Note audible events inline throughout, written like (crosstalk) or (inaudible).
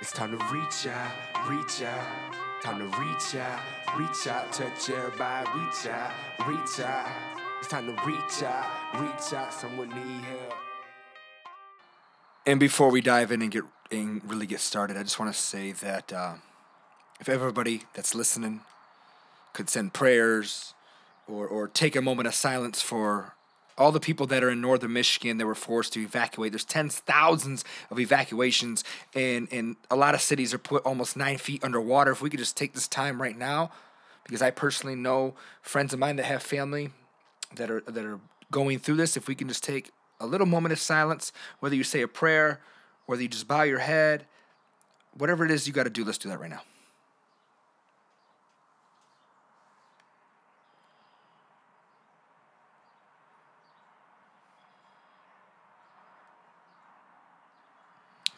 It's time to reach out, reach out. Time to reach out, reach out, touch everybody, reach out, reach out. It's time to reach out, reach out. Someone need help. And before we dive in and get and really get started, I just want to say that uh, if everybody that's listening could send prayers or or take a moment of silence for all the people that are in northern Michigan that were forced to evacuate. There's tens thousands of evacuations, and and a lot of cities are put almost nine feet underwater. If we could just take this time right now, because I personally know friends of mine that have family that are that are going through this. If we can just take a little moment of silence, whether you say a prayer, whether you just bow your head, whatever it is you got to do, let's do that right now.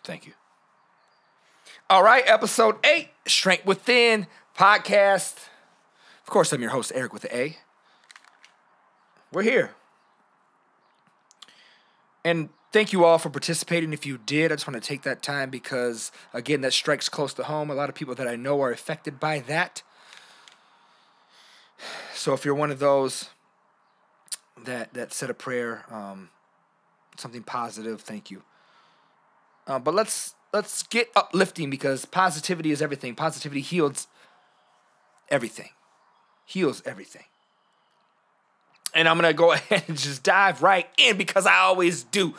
Thank you. All right, episode eight, Strength Within podcast. Of course, I'm your host, Aric with the A. We're here. And thank you all for participating. If you did, I just want to take that time because, again, that strikes close to home. A lot of people that I know are affected by that. So if you're one of those that that said a prayer, um, something positive, thank you. Uh, but let's let's get uplifting because positivity is everything. Positivity heals everything, heals everything. And I'm gonna go (laughs) ahead and just dive right in because I always do.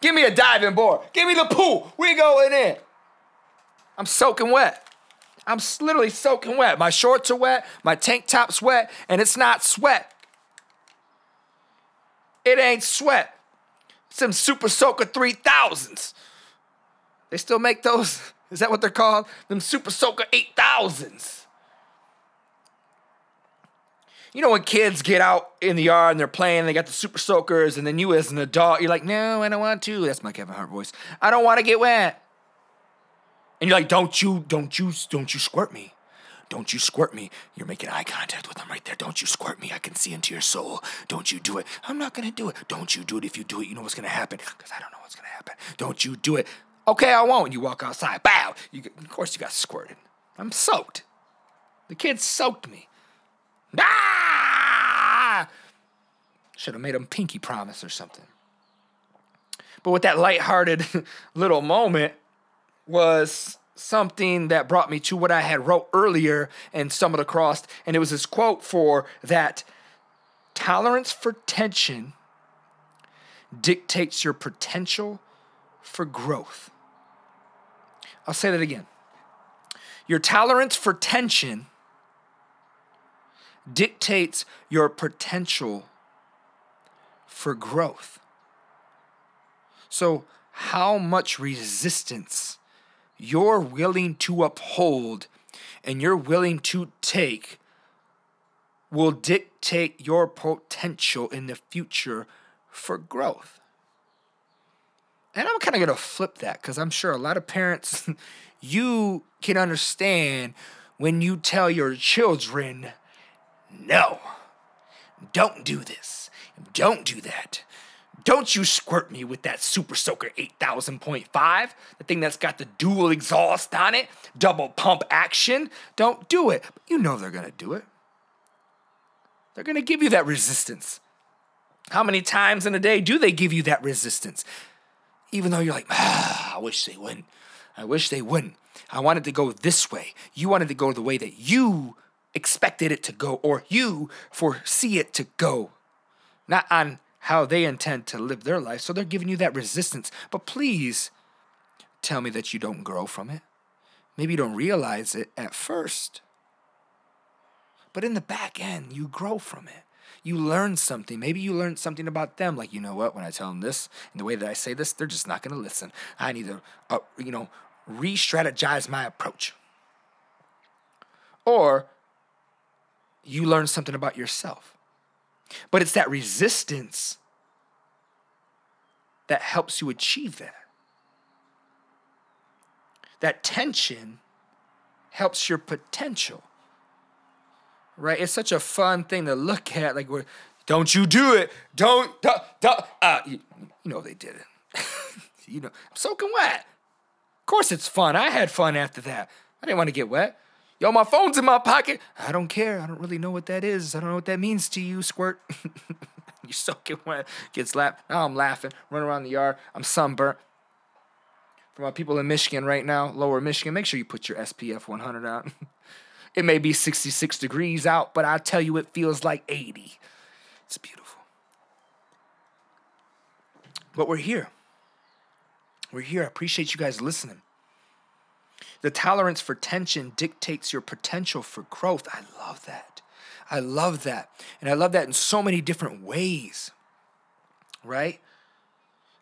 Give me a diving board. Give me the pool. We going in. I'm soaking wet. I'm literally soaking wet. My shorts are wet. My tank top's wet, and it's not sweat. It ain't sweat. Some Super Soaker 3000s. They still make those? Is that what they're called? Them Super Soaker 8000s. You know when kids get out in the yard and they're playing, they got the super soakers, and then you as an adult, you're like, no, I don't want to. That's my Kevin Hart voice. I don't want to get wet. And you're like, don't you, don't you, don't you squirt me. Don't you squirt me. You're making eye contact with them right there. Don't you squirt me. I can see into your soul. Don't you do it. I'm not going to do it. Don't you do it. If you do it, you know what's going to happen. Because I don't know what's going to happen. Don't you do it. Okay, I won't. You walk outside. Bow. You, of course, you got squirted. I'm soaked. The kids soaked me. Ah! Should have made him pinky promise or something. But with that lighthearted (laughs) little moment was something that brought me to what I had wrote earlier and stumbled across, and it was this quote for that tolerance for tension dictates your potential for growth. I'll say that again. Your tolerance for tension dictates your potential for growth. So, how much resistance you're willing to uphold and you're willing to take will dictate your potential in the future for growth. And I'm kind of going to flip that because I'm sure a lot of parents, (laughs) you can understand when you tell your children no, don't do this. Don't do that. Don't you squirt me with that Super Soaker 8000.5, the thing that's got the dual exhaust on it, double pump action. Don't do it. But you know they're going to do it. They're going to give you that resistance. How many times in a day do they give you that resistance? Even though you're like, ah, I wish they wouldn't. I wish they wouldn't. I wanted to go this way. You wanted to go the way that you expected it to go or you foresee it to go, not on how they intend to live their life. So they're giving you that resistance. But please tell me that you don't grow from it. Maybe you don't realize it at first. But in the back end, you grow from it. You learn something. Maybe you learn something about them. Like, you know what? When I tell them this and the way that I say this, they're just not going to listen. I need to, uh, you know, re strategize my approach. Or you learn something about yourself. But it's that resistance that helps you achieve that. That tension helps your potential. Right? It's such a fun thing to look at. Like, don't you do it. Don't, don't, don't. Uh, you, you know they did it. (laughs) you know, I'm soaking wet. Of course it's fun. I had fun after that. I didn't want to get wet. Yo, my phone's in my pocket. I don't care. I don't really know what that is. I don't know what that means to you, squirt. (laughs) you soaking wet, get slapped. Now I'm laughing, run around the yard. I'm sunburnt. For my people in Michigan right now, lower Michigan, make sure you put your SPF 100 on. (laughs) it may be 66 degrees out, but I tell you, it feels like 80. It's beautiful. But we're here. We're here. I appreciate you guys listening. The tolerance for tension dictates your potential for growth. I love that. I love that. And I love that in so many different ways, right?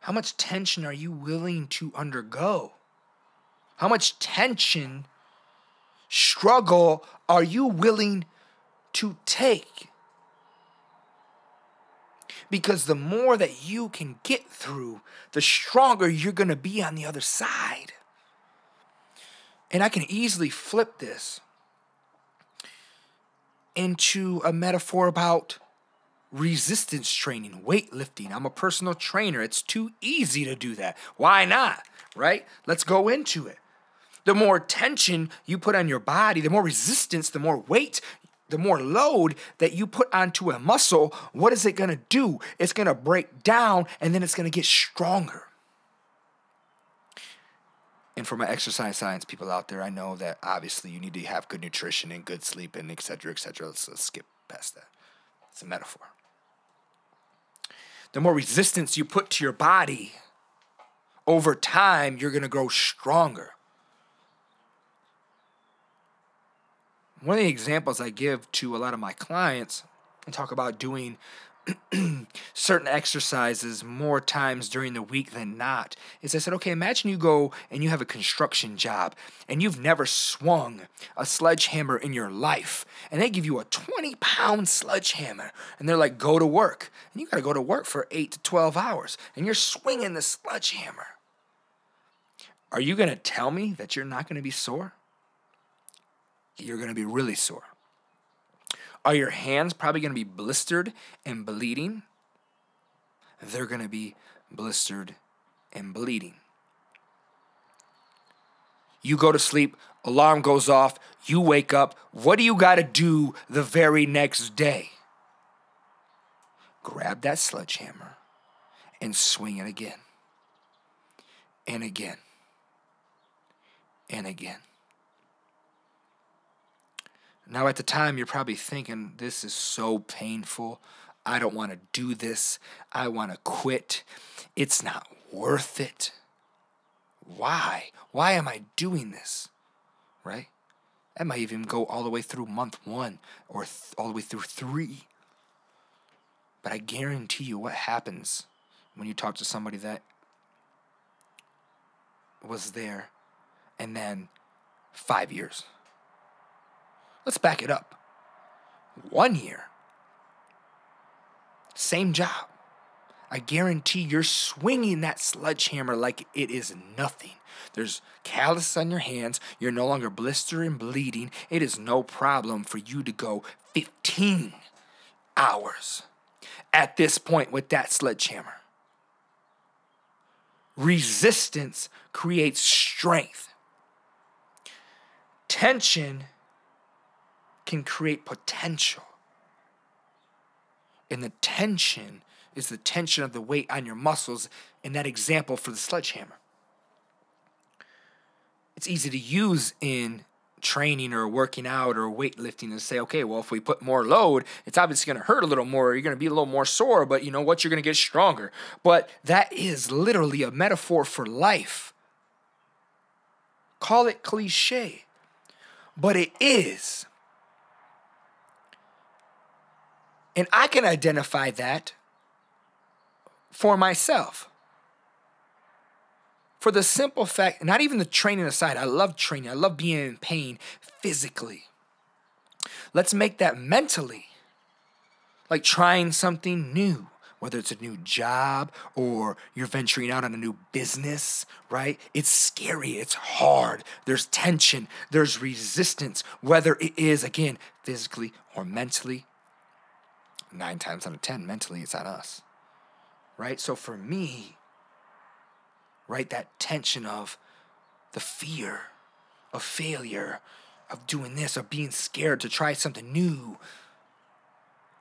How much tension are you willing to undergo? How much tension, struggle are you willing to take? Because the more that you can get through, the stronger you're going to be on the other side. And I can easily flip this into a metaphor about resistance training, weightlifting. I'm a personal trainer. It's too easy to do that. Why not? Right? Let's go into it. The more tension you put on your body, the more resistance, the more weight, the more load that you put onto a muscle, what is it going to do? It's going to break down and then it's going to get stronger. And for my exercise science people out there, I know that obviously you need to have good nutrition and good sleep and et cetera, et cetera. Let's, let's skip past that. It's a metaphor. The more resistance you put to your body, over time, you're going to grow stronger. One of the examples I give to a lot of my clients, and talk about doing (clears throat) certain exercises more times during the week than not is I said, okay, imagine you go and you have a construction job and you've never swung a sledgehammer in your life, and they give you a 20 pound sledgehammer, and they're like, go to work. And you got to go to work for 8 to 12 hours, and you're swinging the sledgehammer. Are you going to tell me that you're not going to be sore? You're going to be really sore. Are your hands probably going to be blistered and bleeding? They're going to be blistered and bleeding. You go to sleep, alarm goes off, you wake up. What do you got to do the very next day? Grab that sledgehammer and swing it again, and again, and again. Now, at the time, you're probably thinking, this is so painful. I don't want to do this. I want to quit. It's not worth it. Why? Why am I doing this? Right? That might even go all the way through month one or th- all the way through three. But I guarantee you what happens when you talk to somebody that was there and then five years. Let's back it up. One year, same job. I guarantee you're swinging that sledgehammer like it is nothing. There's callus on your hands. You're no longer blistering, bleeding. It is no problem for you to go 15 hours at this point with that sledgehammer. Resistance creates strength. Tension can create potential. And the tension is the tension of the weight on your muscles in that example for the sledgehammer. It's easy to use in training or working out or weightlifting to say, okay, well, if we put more load, it's obviously going to hurt a little more. You're going to be a little more sore, but you know what? You're going to get stronger. But that is literally a metaphor for life. Call it cliche, but it is. And I can identify that for myself. For the simple fact, not even the training aside, I love training. I love being in pain physically. Let's make that mentally. Like trying something new, whether it's a new job or you're venturing out on a new business, right? It's scary, it's hard, there's tension, there's resistance, whether it is, again, physically or mentally nine times out of ten, mentally, it's on us. Right? So for me, right, that tension of the fear of failure, of doing this, of being scared to try something new,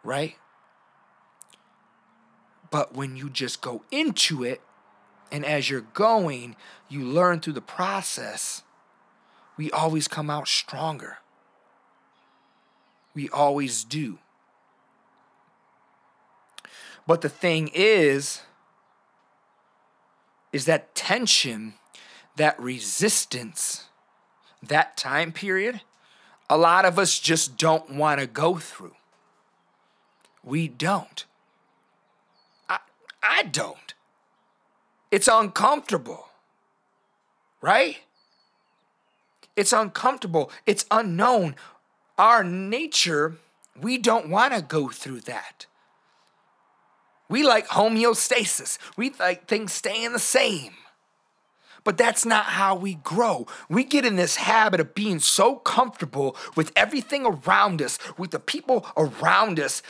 right? But when you just go into it, and as you're going, you learn through the process, we always come out stronger. We always do. But the thing is, is that tension, that resistance, that time period, a lot of us just don't want to go through. We don't. I, I don't. It's uncomfortable, right? It's uncomfortable. It's unknown. Our nature, we don't want to go through that. We like homeostasis. We like things staying the same. But that's not how we grow. We get in this habit of being so comfortable with everything around us, with the people around us,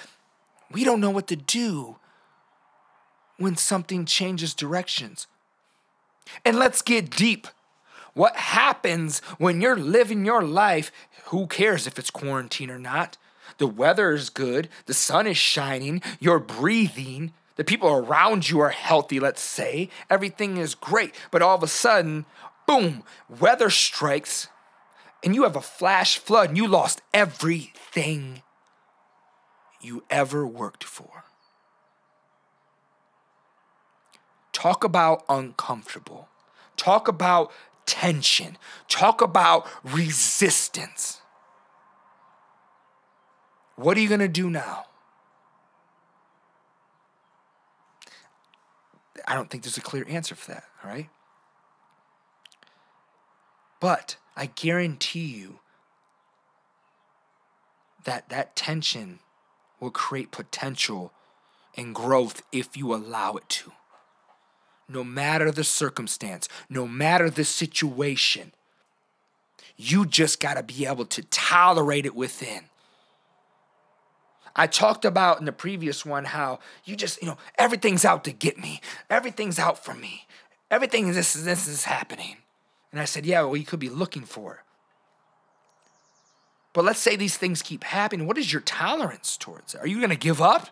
we don't know what to do when something changes directions. And let's get deep. What happens when you're living your life? Who cares if it's quarantine or not? The weather is good, the sun is shining, you're breathing, the people around you are healthy, let's say. Everything is great. But all of a sudden, boom, weather strikes, and you have a flash flood, and you lost everything you ever worked for. Talk about uncomfortable. Talk about tension. Talk about resistance. What are you going to do now? I don't think there's a clear answer for that, all right? But I guarantee you that that tension will create potential and growth if you allow it to. No matter the circumstance, no matter the situation, you just got to be able to tolerate it within. I talked about in the previous one how you just, you know, everything's out to get me. Everything's out for me. Everything this this is happening. And I said, yeah, well, you could be looking for it. But let's say these things keep happening. What is your tolerance towards it? Are you going to give up?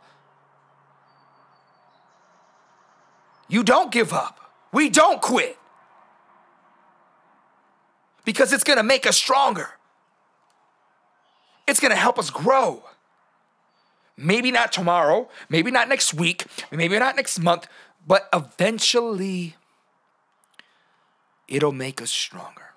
You don't give up. We don't quit. Because it's going to make us stronger. It's going to help us grow. Maybe not tomorrow, maybe not next week, maybe not next month, but eventually it'll make us stronger.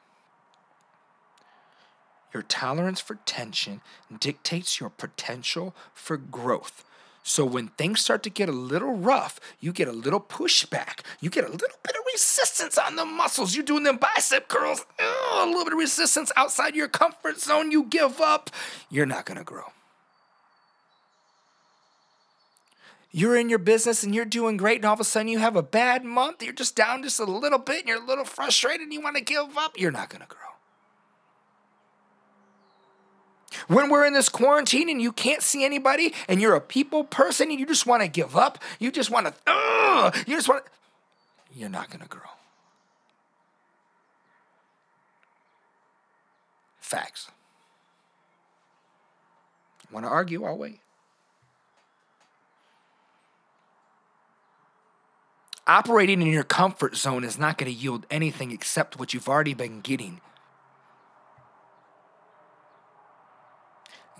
Your tolerance for tension dictates your potential for growth. So when things start to get a little rough, you get a little pushback. You get a little bit of resistance on the muscles. You're doing them bicep curls, a little bit of resistance outside your comfort zone. You give up, you're not going to grow. You're in your business and you're doing great, and all of a sudden you have a bad month, you're just down just a little bit and you're a little frustrated and you want to give up, you're not going to grow. When we're in this quarantine and you can't see anybody and you're a people person and you just want to give up, you just want to, you just want you're not going to grow. Facts. Want to argue? I'll wait. Operating in your comfort zone is not going to yield anything except what you've already been getting.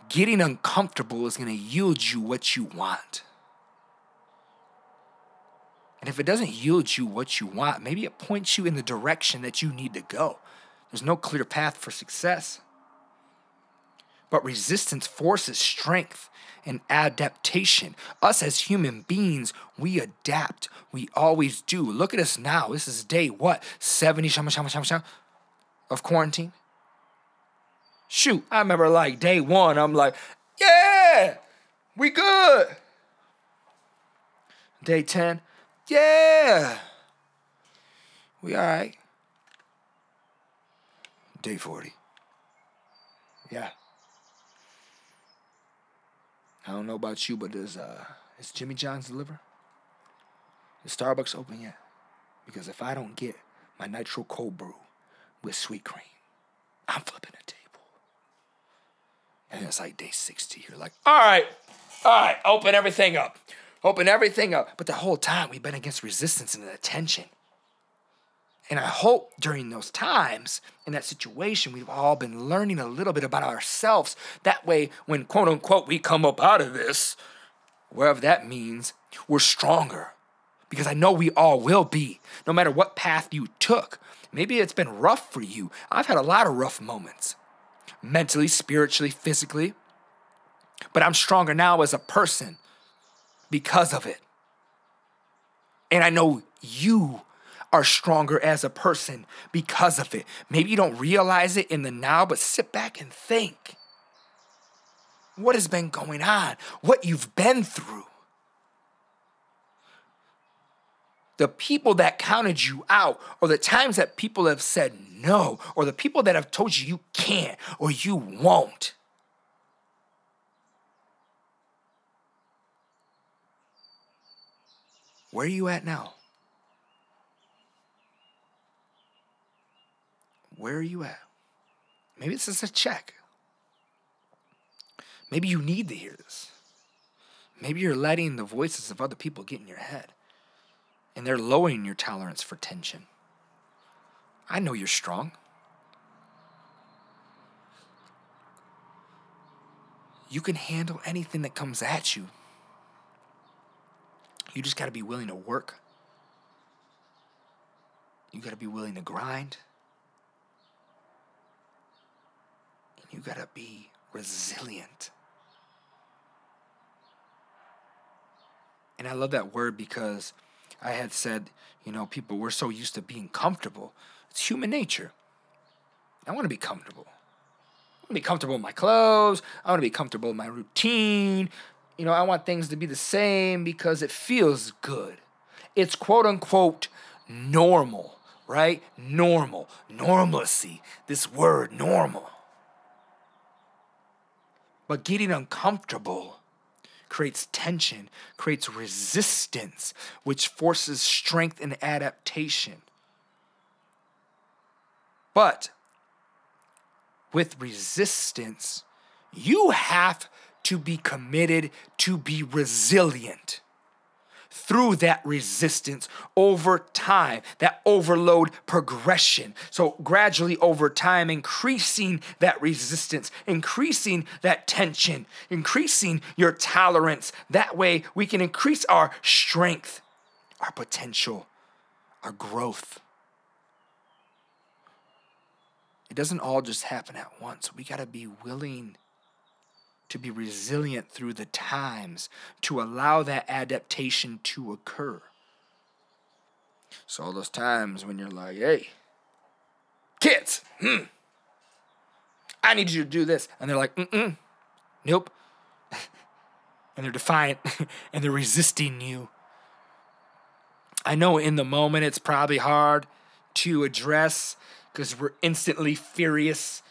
Getting uncomfortable is going to yield you what you want. And if it doesn't yield you what you want, maybe it points you in the direction that you need to go. There's no clear path for success. But resistance forces strength and adaptation. Us as human beings, we adapt. We always do. Look at us now. This is day what? 70 shama, shama, shama, shama, of quarantine. Shoot, I remember like day one, I'm like, yeah, we good. Day 10, yeah, we all right. Day 40, yeah. I don't know about you, but does uh is Jimmy John's deliver? Is Starbucks open yet? Because if I don't get my nitro cold brew with sweet cream. I'm flipping a table. And it's like day 60. You're like, all right, all right, open everything up. Open everything up. But the whole time we've been against resistance and attention. And I hope during those times, in that situation, we've all been learning a little bit about ourselves. That way, when quote unquote we come up out of this, wherever that means, we're stronger. Because I know we all will be, no matter what path you took. Maybe it's been rough for you. I've had a lot of rough moments, mentally, spiritually, physically. But I'm stronger now as a person because of it. And I know you are stronger as a person because of it. Maybe you don't realize it in the now, but sit back and think. What has been going on? What you've been through? The people that counted you out, or the times that people have said no, or the people that have told you you can't or you won't. Where are you at now? Where are you at? Maybe this is a check. Maybe you need to hear this. Maybe you're letting the voices of other people get in your head and they're lowering your tolerance for tension. I know you're strong. You can handle anything that comes at you. You just got to be willing to work. You got to be willing to grind. And you got to be resilient. And I love that word because I had said, you know, people, we're so used to being comfortable. It's human nature. I want to be comfortable. I want to be comfortable in my clothes. I want to be comfortable in my routine. You know, I want things to be the same because it feels good. It's quote unquote normal, right? Normal. Normalcy. This word, normal. But getting uncomfortable creates tension, creates resistance, which forces strength and adaptation. But with resistance, you have to be committed to be resilient through that resistance over time, that overload progression. So, gradually over time, increasing that resistance, increasing that tension, increasing your tolerance. That way, we can increase our strength, our potential, our growth. It doesn't all just happen at once. We got to be willing to be resilient through the times, to allow that adaptation to occur. So, all those times when you're like, hey, kids, hmm, I need you to do this. And they're like, mm nope. (laughs) and they're defiant (laughs) and they're resisting you. I know in the moment it's probably hard to address because we're instantly furious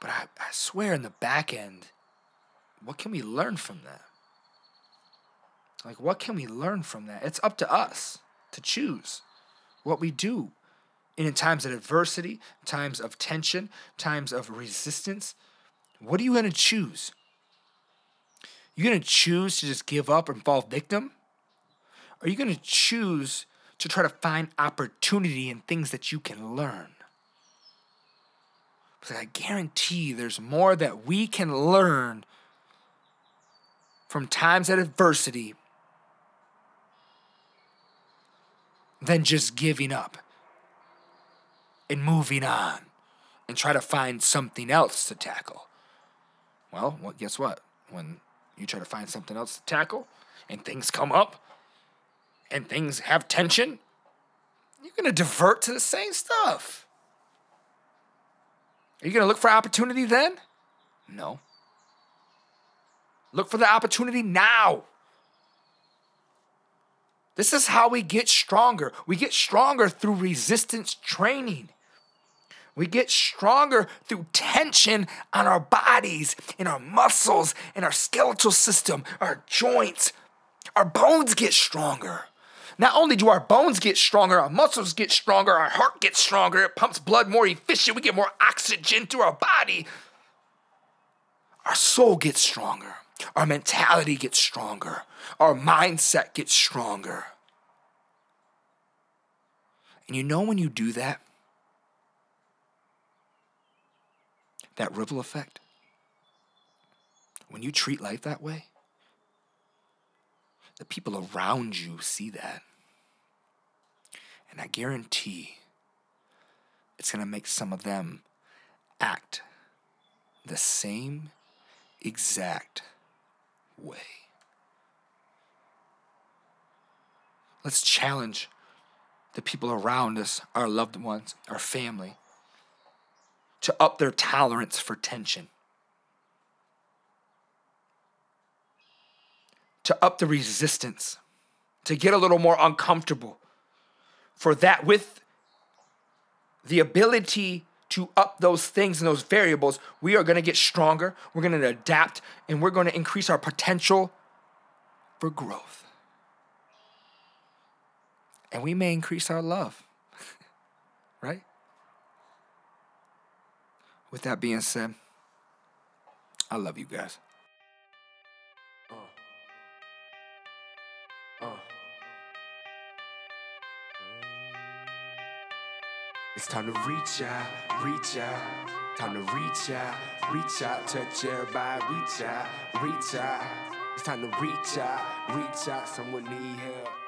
but I, I swear in the back end, what can we learn from that? Like, what can we learn from that? It's up to us to choose what we do. And in times of adversity, times of tension, times of resistance, what are you going to choose? You're going to choose to just give up and fall victim? Are you going to choose to try to find opportunity in things that you can learn? But I guarantee there's more that we can learn from times of adversity than just giving up and moving on and try to find something else to tackle. Well, well, guess what? When you try to find something else to tackle and things come up and things have tension, you're going to divert to the same stuff. Are you going to look for opportunity then? No. Look for the opportunity now. This is how we get stronger. We get stronger through resistance training. We get stronger through tension on our bodies, in our muscles, in our skeletal system, our joints. Our bones get stronger. Not only do our bones get stronger, our muscles get stronger, our heart gets stronger, it pumps blood more efficient, we get more oxygen through our body. Our soul gets stronger, our mentality gets stronger, our mindset gets stronger. And you know when you do that, that ripple effect, when you treat life that way, the people around you see that. And I guarantee it's going to make some of them act the same exact way. Let's challenge the people around us, our loved ones, our family, to up their tolerance for tension, to up the resistance, to get a little more uncomfortable. For that, with the ability to up those things and those variables, we are going to get stronger, we're going to adapt, and we're going to increase our potential for growth. And we may increase our love, (laughs) right? With that being said, I love you guys. It's time to reach out, reach out. Time to reach out, reach out, touch everybody, reach out, reach out. It's time to reach out, reach out. Someone need help.